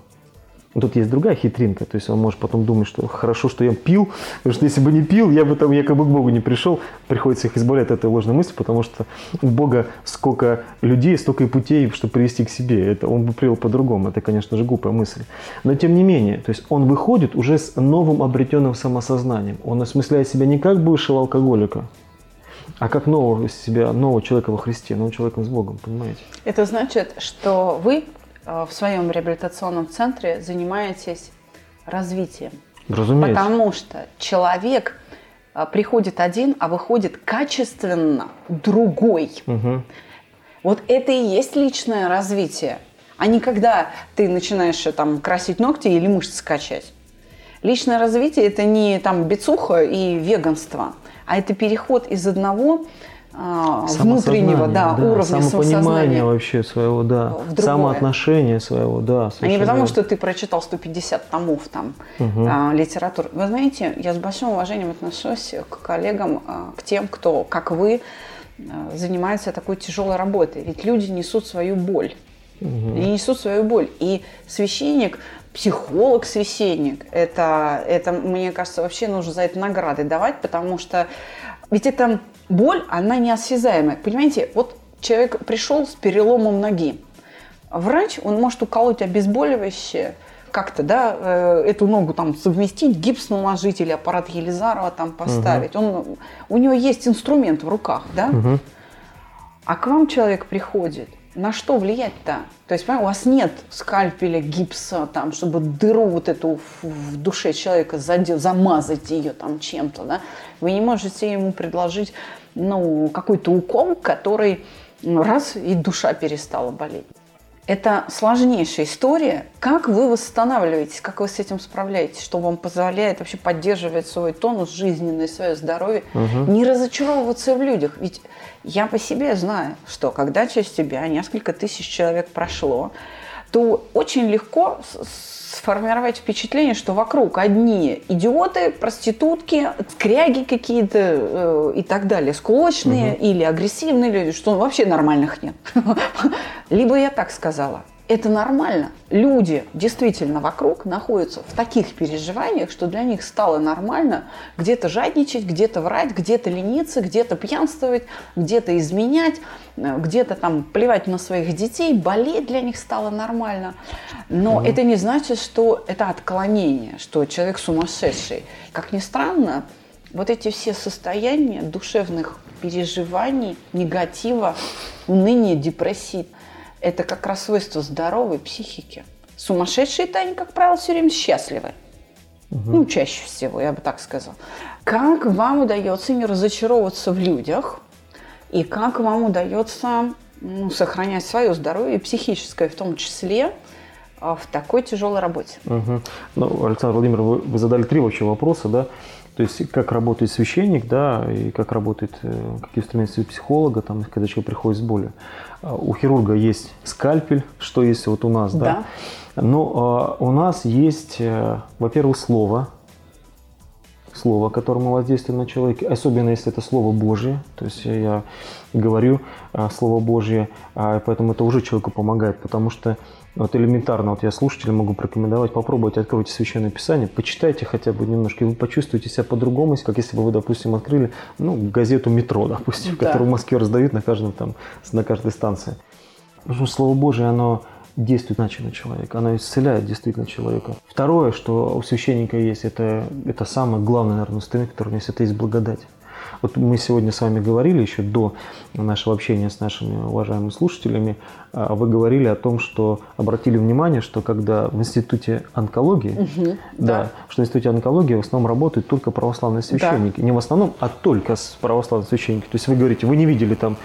Ну, Тут есть другая хитринка, то есть он может потом думать, что хорошо, что я пил, потому что если бы не пил, я бы там якобы к Богу не пришел. Приходится их избавлять от этой ложной мысли, потому что у Бога сколько людей, столько и путей, чтобы привести к себе. Это он бы привел по-другому. Это, конечно же, глупая мысль. Но тем не менее, то есть он выходит уже с новым обретенным самосознанием. Он осмысляет себя не как бывшего алкоголика, а как нового себя, нового человека во Христе, нового человека с Богом, понимаете? Это значит, что вы в своем реабилитационном центре занимаетесь развитием. Разумеется. Потому что человек э, приходит один, а выходит качественно другой. Мгм. Вот это и есть личное развитие, а не когда ты начинаешь э, там красить ногти или мышцы качать. Личное развитие это не там бицуха и веганство, а это переход из одного внутреннего да, Самосознание, уровня самопонимание самосознания. вообще своего, да, самоотношения своего, да. А не потому, что ты прочитал 150 томов там а, литературы. Вы знаете, я с большим уважением отношусь к коллегам, а, к тем, кто, как вы, а, занимается такой тяжелой работой. Ведь люди несут свою боль. Они несут свою боль. И священник, психолог-священник, это, это, мне кажется, вообще нужно за это награды давать, потому что ведь эта боль, она неосязаемая. Понимаете, вот человек пришел с переломом ноги. Врач, он может уколоть обезболивающее, как-то, да, э, эту ногу там совместить, гипс наложить или аппарат Елизарова там поставить. Он, у него есть инструмент в руках, да? Мгм. А к вам человек приходит, на что влиять-то? То есть, у вас нет скальпеля, гипса, там, чтобы дыру вот эту в душе человека задел, замазать ее там чем-то, да? Вы не можете ему предложить, ну, какой-то укол, который раз и душа перестала болеть. Это сложнейшая история. Как вы восстанавливаетесь, как вы с этим справляетесь, что вам позволяет вообще поддерживать свой тонус жизненный, свое здоровье, угу. не разочаровываться в людях. Ведь я по себе знаю, что когда через тебя несколько тысяч человек прошло, то очень легко сформировать впечатление, что вокруг одни идиоты, проститутки, скряги какие-то э, и так далее, склочные угу. или агрессивные люди, что вообще нормальных нет. [laughs] Либо я так сказала – это нормально. Люди действительно вокруг находятся в таких переживаниях, что для них стало нормально где-то жадничать, где-то врать, где-то лениться, где-то пьянствовать, где-то изменять, э, где-то там плевать на своих детей, болеть для них стало нормально. Но угу. это не значит, что это отклонение, что человек сумасшедший. Как ни странно, вот эти все состояния душевных переживаний, негатива, уныния, депрессии, это как раз свойство здоровой психики. Сумасшедшие-то они, как правило, все время счастливы. Угу. Ну, чаще всего, я бы так сказала. Как вам удается не разочаровываться в людях? И как вам удается ну, сохранять свое здоровье, психическое в том числе, в такой тяжелой работе? Угу. Ну, Александр Владимирович, вы, вы задали три вообще вопроса, да? То есть как работает священник, да, и как работает, э, какие инструменты психолога, там, когда человек приходит с болью. А, у хирурга есть скальпель, что есть вот у нас, да. да? Но э, у нас есть, э, во-первых, слово, слово, которое мы воздействуем на человека, особенно если это Слово Божье. То есть я говорю э, Слово Божье, э, поэтому это уже человеку помогает, потому что вот элементарно, вот я слушателям могу порекомендовать, попробуйте, откройте Священное Писание, почитайте хотя бы немножко, и вы почувствуете себя по-другому, как если бы вы, допустим, открыли ну, газету «Метро», допустим, да. которую в Москве раздают на, каждом, там, на каждой станции. Потому что Слово Божие, оно действует иначе на человека, оно исцеляет действительно человека. Второе, что у священника есть, это, это самое главное, наверное, инструмент, который у него есть, это есть благодать. Вот мы сегодня с вами говорили еще до нашего общения с нашими уважаемыми слушателями, а, вы говорили о том, что обратили внимание, что когда в институте онкологии, угу, да, да, что в институте онкологии в основном работают только православные священники. Да. Не в основном, а только православные священники. То есть вы говорите, вы не видели там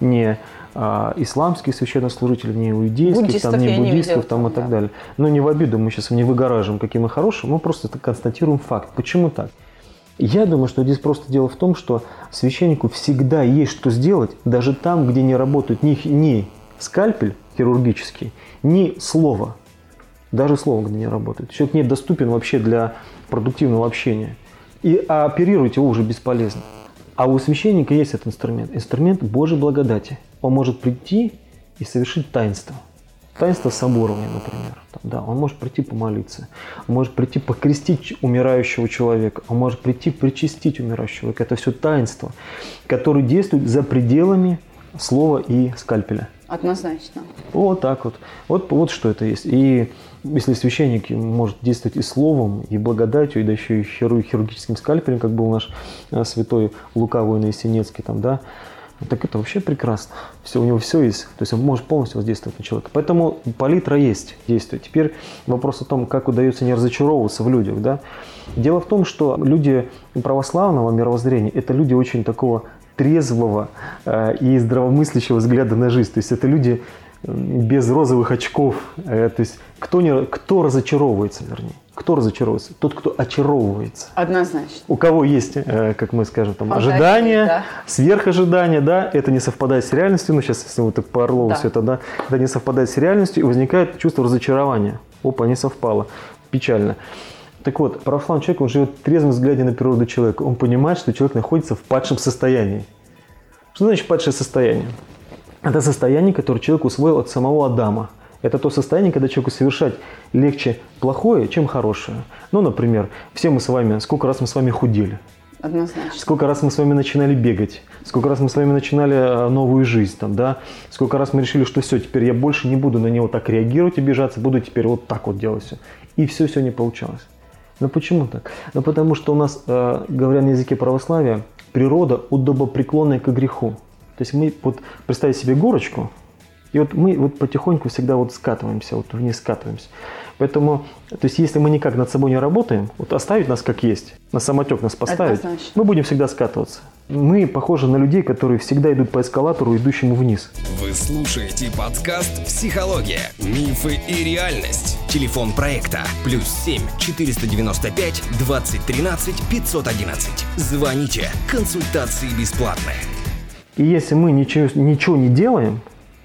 не а, исламских священнослужителей, не иудейских, там, не буддистов не там, и так далее. Но не в обиду, мы сейчас не выгораживаем, какие мы хорошие, мы просто констатируем факт. Почему так? Я думаю, что здесь просто дело в том, что священнику всегда есть что сделать, даже там, где не работает ни, ни скальпель хирургический, ни слово. Даже слово, где не работает. Человек не доступен вообще для продуктивного общения. И а оперировать его уже бесполезно. А у священника есть этот инструмент. Инструмент Божьей благодати. Он может прийти и совершить таинство – Таинство соборования, например. Да, он может прийти помолиться, он может прийти покрестить умирающего человека, он может прийти причастить умирающего человека. Это все таинство, которое действует за пределами слова и скальпеля. Однозначно. Вот так вот. Вот, вот что это есть. И если священник может действовать и словом, и благодатью, и да еще и хирургическим скальпелем, как был наш э, святой Лука Воиносинецкий, там, да, так это вообще прекрасно. Все, у него все есть. То есть он может полностью воздействовать на человека. Поэтому палитра есть действие. Теперь вопрос о том, как удается не разочаровываться в людях. Да? Дело в том, что люди православного мировоззрения – это люди очень такого трезвого э, и здравомыслящего взгляда на жизнь. То есть это люди без розовых очков. Э, то есть кто, не, кто разочаровывается, вернее. Кто разочаровывается? Тот, кто очаровывается. Однозначно. У кого есть, э, как мы скажем, там, Фантазии, ожидания, да. сверхожидания, да, это не совпадает с реальностью, ну, сейчас, если мы так по Орлову да. все это, да, это не совпадает с реальностью, и возникает чувство разочарования. Опа, не совпало. Печально. Так вот, православный человек, он живет в трезвом взгляде на природу человека. Он понимает, что человек находится в падшем состоянии. Что значит падшее состояние? Это состояние, которое человек усвоил от самого Адама – это то состояние, когда человеку совершать легче плохое, чем хорошее. Ну, например, все мы с вами, сколько раз мы с вами худели. Однозначно. Сколько раз мы с вами начинали бегать, сколько раз мы с вами начинали э, новую жизнь, там, да, сколько раз мы решили, что все, теперь я больше не буду на него так реагировать, обижаться, буду теперь вот так вот делать все. И все, все не получалось. Но почему так? Ну, потому что у нас, э, говоря на языке православия, природа удобопреклонная к греху. То есть мы, вот представить себе горочку, И вот мы вот потихоньку всегда вот скатываемся, вот вниз скатываемся. Поэтому, то есть если мы никак над собой не работаем, вот оставить нас как есть, на самотек нас поставить, мы будем всегда скатываться. Мы похожи на людей, которые всегда идут по эскалатору, идущему вниз. Вы слушаете подкаст «Психология. Мифы и реальность». Телефон проекта «Плюс 7 495 2013 511». Звоните. Консультации бесплатные. И если мы ничего, ничего не делаем,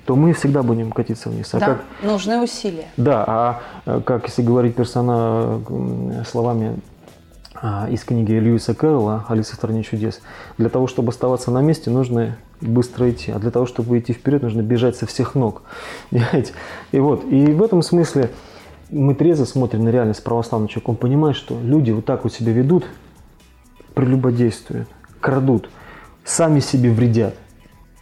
то мы всегда будем катиться вниз. А Да, как, нужны усилия. да, а э, как если говорить персона м, словами а, из книги Льюиса Кэрролла «Алиса в стране чудес», для того, чтобы оставаться на месте, нужно быстро идти, а для того, чтобы идти вперед, нужно бежать со всех ног. [laughs] Понимаете? И вот, и в этом смысле мы трезво смотрим на реальность православного человека. Он понимает, что люди вот так вот себя ведут, прелюбодействуют, крадут, сами себе вредят.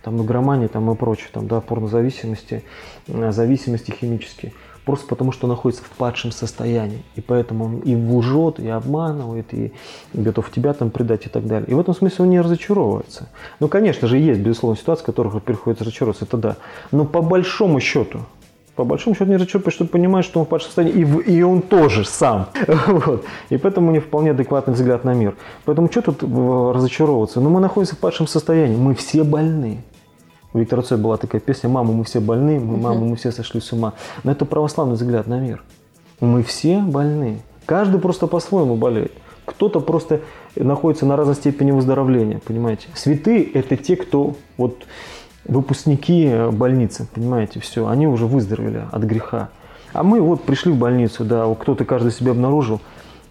Там игромания там и прочее, там, да, порнозависимости, э, зависимости химические. Просто потому, что находится в падшем состоянии. И поэтому он и лжет, и обманывает, и готов тебя там предать и так далее. И в этом смысле он не разочаровывается. Ну, конечно же, есть, безусловно, ситуации, в которых приходится разочаровываться, это да. Но по большому счету, по большому счету не разочаровывается, потому что понимает, что он в падшем состоянии, и, в- и он тоже сам. [laughs] Вот. И поэтому него вполне адекватный взгляд на мир. Поэтому что тут э, разочаровываться? Ну, мы находимся в падшем состоянии, мы все больны. У Виктора Цоя была такая песня «Мама, мы все больны, мы, мама, мы все сошли с ума». Но это православный взгляд на мир. Мы все больны. Каждый просто по-своему болеет. Кто-то просто находится на разной степени выздоровления, понимаете. Святые – это те, кто вот выпускники э, больницы, понимаете, все. Они уже выздоровели от греха. А мы вот пришли в больницу, да, кто-то каждый себя обнаружил.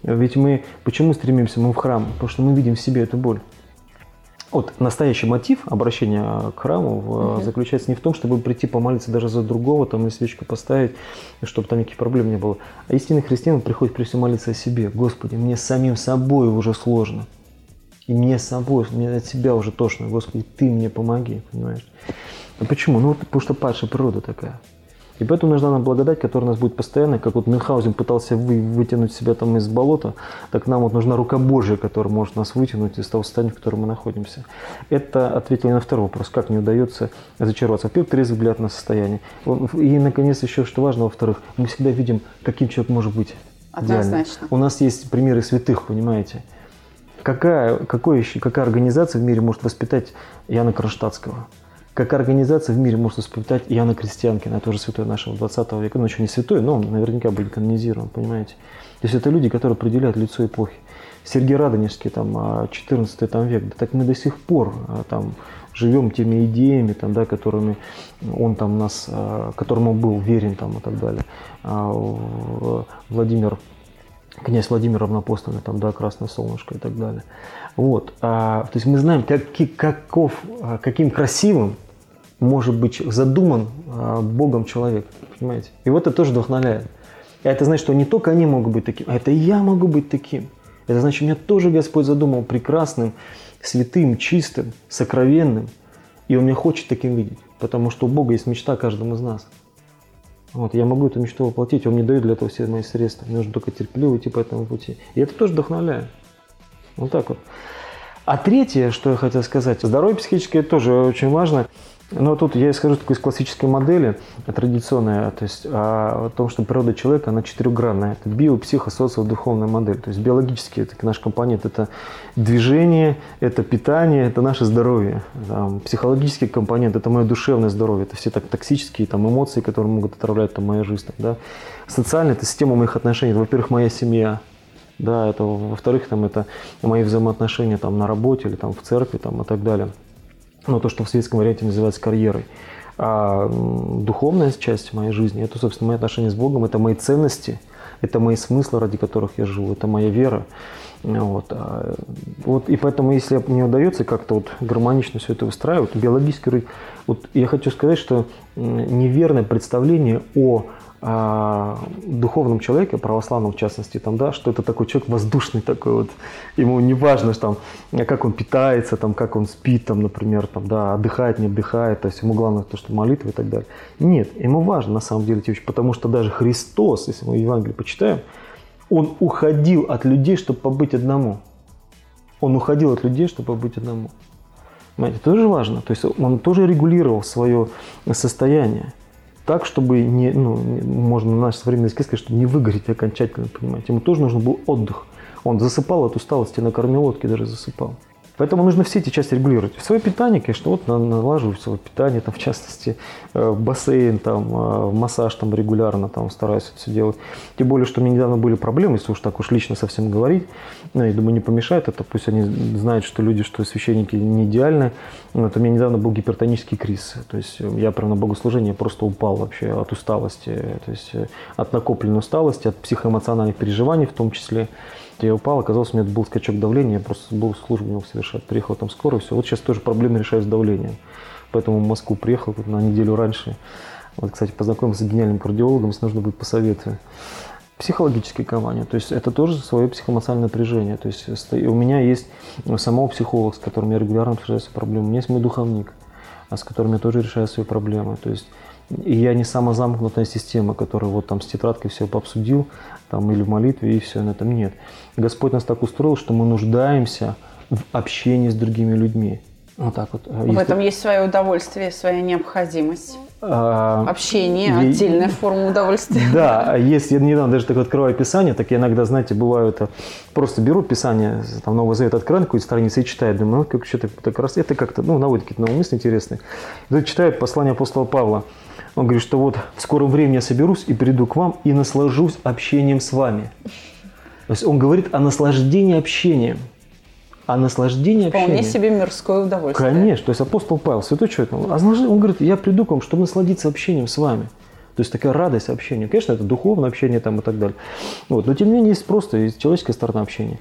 Ведь мы почему стремимся мы в храм? Потому что мы видим в себе эту боль. Вот настоящий мотив обращения к храму в- заключается не в том, чтобы прийти помолиться даже за другого, там и свечку поставить, чтобы там никаких проблем не было. А истинный христианин приходит прежде всего молиться о себе. Господи, мне самим собой уже сложно. И мне с собой, мне от себя уже тошно. Господи, ты мне помоги, понимаешь? А почему? Ну, вот потому что падшая природа такая. И поэтому нужна нам благодать, которая у нас будет постоянно, как вот Мюнхгаузен пытался вы, вытянуть себя там из болота, так нам вот нужна рука Божья, которая может нас вытянуть из того состояния, в котором мы находимся. Это ответил на второй вопрос, как не удается зачароваться. Во-первых, трезвый взгляд на состояние. И, наконец, еще что важно, во-вторых, мы всегда видим, каким человек может быть. идеально. Однозначно. У нас есть примеры святых, понимаете. Какая, какой еще, какая организация в мире может воспитать Яна Кронштадтского? Какая организация в мире может воспитать Яна Крестьянкина, тоже святой нашего 20 века, ну еще не святой, но он наверняка будет канонизирован, понимаете? То есть это люди, которые определяют лицо эпохи. Сергей Радонежский, там, а, 14 там, век, да так мы до сих пор а, там живем теми идеями, там, да, которыми он там нас, а, которому был верен там, и так далее. А, в- Владимир князь Владимир Равнопостольный, там, да, Красное солнышко и так далее. Вот. А, то есть мы знаем, каки- каков, а, каким красивым может быть задуман а, Богом человек, понимаете? И вот это тоже вдохновляет. И это значит, что не только они могут быть таким, а это и я могу быть таким. Это значит, меня тоже Господь задумал прекрасным, святым, чистым, сокровенным. И Он меня хочет таким видеть, потому что у Бога есть мечта о каждом из нас. Вот, я могу эту мечту воплотить, он мне дает для этого все мои средства. Мне нужно только терпеливо идти по этому пути. И это тоже вдохновляет. Вот так вот. А третье, что я хотел сказать, здоровье психическое тоже очень важно. Но тут я скажу такой из классической модели, традиционная, то есть а, о том, что природа человека, она четырехгранная. Это био, психо, социо, духовная модель. То есть биологически это наш компонент, это движение, это питание, это наше здоровье. Там, психологический компонент, это мое душевное здоровье, это все так токсические там, эмоции, которые могут отравлять там, мою жизнь. Там, да. Социально это система моих отношений. Во-первых, моя семья, да, это, во-вторых, там, это мои взаимоотношения там, на работе или там, в церкви там, и так далее. Ну, то, что в светском варианте называется карьерой. А духовная часть моей жизни – это, собственно, мои отношения с Богом, это мои ценности, это мои смыслы, ради которых я живу, это моя вера. Вот. А, вот, и поэтому, если мне удается как-то вот гармонично все это выстраивать, биологически, вот я хочу сказать, что неверное представление о а, духовном человеке, православном в частности, там, да, что это такой человек воздушный такой вот, ему не важно, что там, как он питается, там, как он спит, там, например, там, да, отдыхает, не отдыхает, то есть ему главное то, что молитва и так далее. Нет, ему важно на самом деле вещи, потому что даже Христос, если мы Евангелие почитаем, он уходил от людей, чтобы побыть одному. Он уходил от людей, чтобы побыть одному. Понимаете, это тоже важно. То есть он тоже регулировал свое состояние. так, чтобы не, ну, можно на наш современный язык сказать, чтобы не выгореть окончательно, понимаете. Ему тоже нужен был отдых. Он засыпал от усталости, на кормилотке даже засыпал. Поэтому нужно все эти части регулировать. Свое питание, конечно, вот налаживаю свое питание, там, в частности, э, бассейн, там, э, массаж там, регулярно там, стараюсь это все делать. Тем более, что у меня недавно были проблемы, если уж так уж лично совсем говорить. Ну, я думаю, не помешает это. Пусть они знают, что люди, что священники не идеальны. Вот, у меня недавно был гипертонический криз. То есть я прям на богослужение просто упал вообще от усталости. То есть э, от накопленной усталости, от психоэмоциональных переживаний в том числе. Я упал, оказалось, у меня был скачок давления, я просто был службу не мог совершать. Приехал там скоро, все. Вот сейчас тоже проблемы решаю с давлением. Поэтому в Москву приехал на неделю раньше. Вот, кстати, познакомился с гениальным кардиологом, если нужно будет посоветую. Психологические компания, то есть это тоже свое психоэмоциональное напряжение. То есть у меня есть самого психолог, с которым я регулярно обсуждаю свои проблемы. У меня есть мой духовник, а с которым я тоже решаю свои проблемы. То есть и я не самозамкнутая система, которая вот там с тетрадкой все пообсудил, там или в молитве, и все, на этом нет. Господь нас так устроил, что мы нуждаемся в общении с другими людьми. Вот так вот. В Если... этом есть свое удовольствие, своя необходимость. А, Общение, я... отдельная форма удовольствия. Да, есть, я недавно даже так открываю Писание, так я иногда, знаете, бываю это, просто беру Писание, там Новый Завет открываю какую-то страницу и читаю, думаю, ну, как что-то так раз, это как-то, ну, наводит какие-то новые мысли интересные. И тут читаю послание апостола Павла. Он говорит, что вот в скором времени я соберусь и приду к вам и наслажусь общением с вами. То есть он говорит о наслаждении общением. О наслаждении Вполне общением. себе мирское удовольствие. Конечно. То есть апостол Павел, святой человек, он говорит, я приду к вам, чтобы насладиться общением с вами. То есть такая радость общения. Конечно, это духовное общение там и так далее. Вот. Но тем не менее есть просто человеческая сторона общения.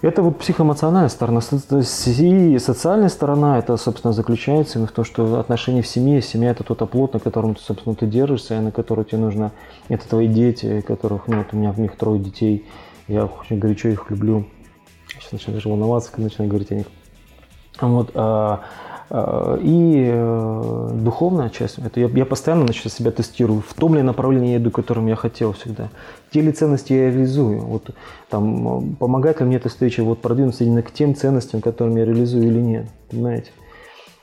Это вот психоэмоциональная сторона. И социальная сторона, это, собственно, заключается в том, что отношения в семье, семья – это тот оплот, на котором, ты, собственно, ты держишься, и на который тебе нужно… Это твои дети, которых, ну, вот у меня в них трое детей, я очень горячо их люблю. Начинаю даже волноваться, когда начинаю говорить о них. Вот, а, а, и э, духовная часть, это я, я постоянно значит, себя тестирую, в том ли направлении я иду, которым я хотел всегда. Те ли ценности я реализую, вот, там, помогает ли мне эта встреча вот, продвинуться именно к тем ценностям, которым я реализую или нет, понимаете?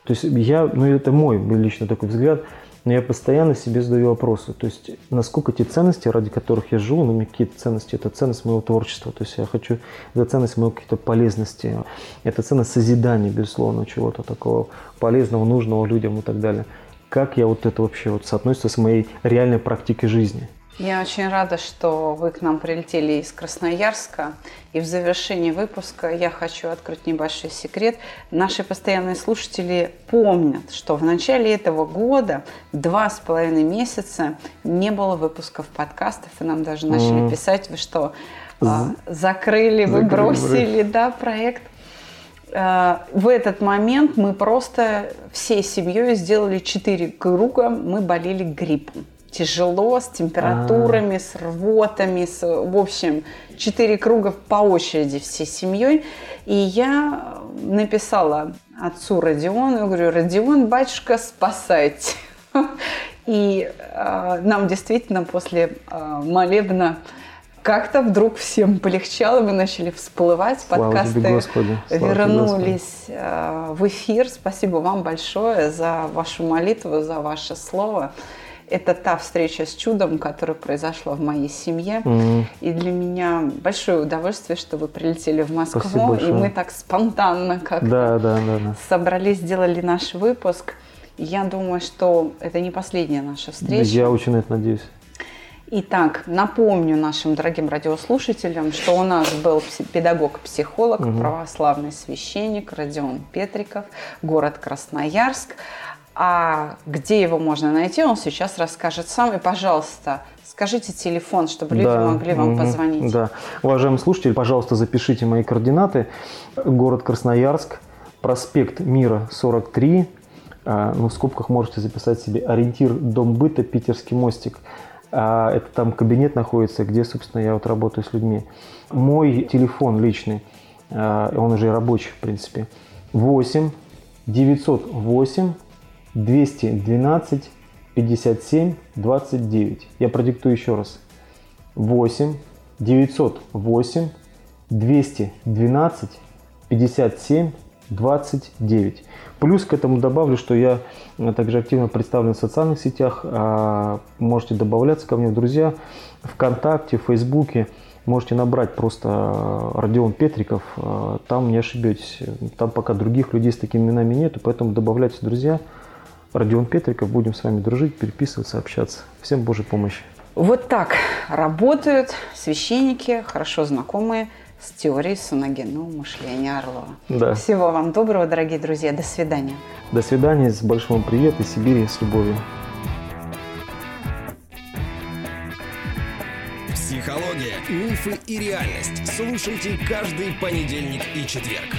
То есть я, ну это мой лично такой взгляд – но я постоянно себе задаю вопросы, то есть насколько те ценности, ради которых я живу, ну, какие-то ценности, это ценность моего творчества, то есть я хочу, это ценность моей какой-то полезности, это ценность созидания, безусловно, чего-то такого полезного, нужного людям и так далее. Как я вот это вообще вот соотносится с моей реальной практикой жизни? Я очень рада, что вы к нам прилетели из Красноярска. И в завершении выпуска я хочу открыть небольшой секрет. Наши постоянные слушатели помнят, что в начале этого года два с половиной месяца не было выпусков подкастов, и нам даже начали mm. писать, вы что, а, закрыли, вы бросили, [laughs] да, проект. А, в этот момент мы просто всей семьей сделали четыре круга, мы болели гриппом тяжело, с температурами, А-а-а. с рвотами, с, в общем, четыре круга по очереди всей семьей. И я написала отцу Родиону, говорю, Родион, батюшка, спасайте. [laughs] И э, нам действительно после э, молебна как-то вдруг всем полегчало, мы начали всплывать, Слава подкасты тебе, Господи. Слава вернулись тебе, э, в эфир. Спасибо вам большое за вашу молитву, за ваше слово это та встреча с чудом, которая произошла в моей семье. Mm-hmm. И для меня большое удовольствие, что вы прилетели в Москву, и мы так спонтанно как да, да, да, да. собрались, сделали наш выпуск. Я думаю, что это не последняя наша встреча. Я очень на это надеюсь. Итак, напомню нашим дорогим радиослушателям, что у нас был педагог-психолог, угу. православный священник Родион Петриков, город Красноярск. А где его можно найти, он сейчас расскажет сам. И, пожалуйста, скажите телефон, чтобы люди да, могли вам угу, позвонить. Да. Уважаемые слушатели, пожалуйста, запишите мои координаты. Город Красноярск, проспект Мира, 43. А, ну, в скобках можете записать себе ориентир Дом быта, Питерский мостик. А, это там кабинет находится, где, собственно, я вот работаю с людьми. Мой телефон личный, а, он уже рабочий, в принципе, 8 908 212 57 29. Я продиктую еще раз. 8 908 212 57 29. Плюс к этому добавлю, что я также активно представлен в социальных сетях. А, можете добавляться ко мне в друзья ВКонтакте, в Фейсбуке. Можете набрать просто Родион Петриков, там не ошибетесь. Там пока других людей с такими именами нету, поэтому добавляйтесь, друзья. Родион Петриков, будем с вами дружить, переписываться, общаться. Всем Божьей помощи. Вот так работают священники, хорошо знакомые с теорией саногенного мышления Орлова. Да. Всего вам доброго, дорогие друзья. До свидания. До свидания. С большим привет из Сибири с любовью. Психология, мифы и реальность. Слушайте каждый понедельник и четверг.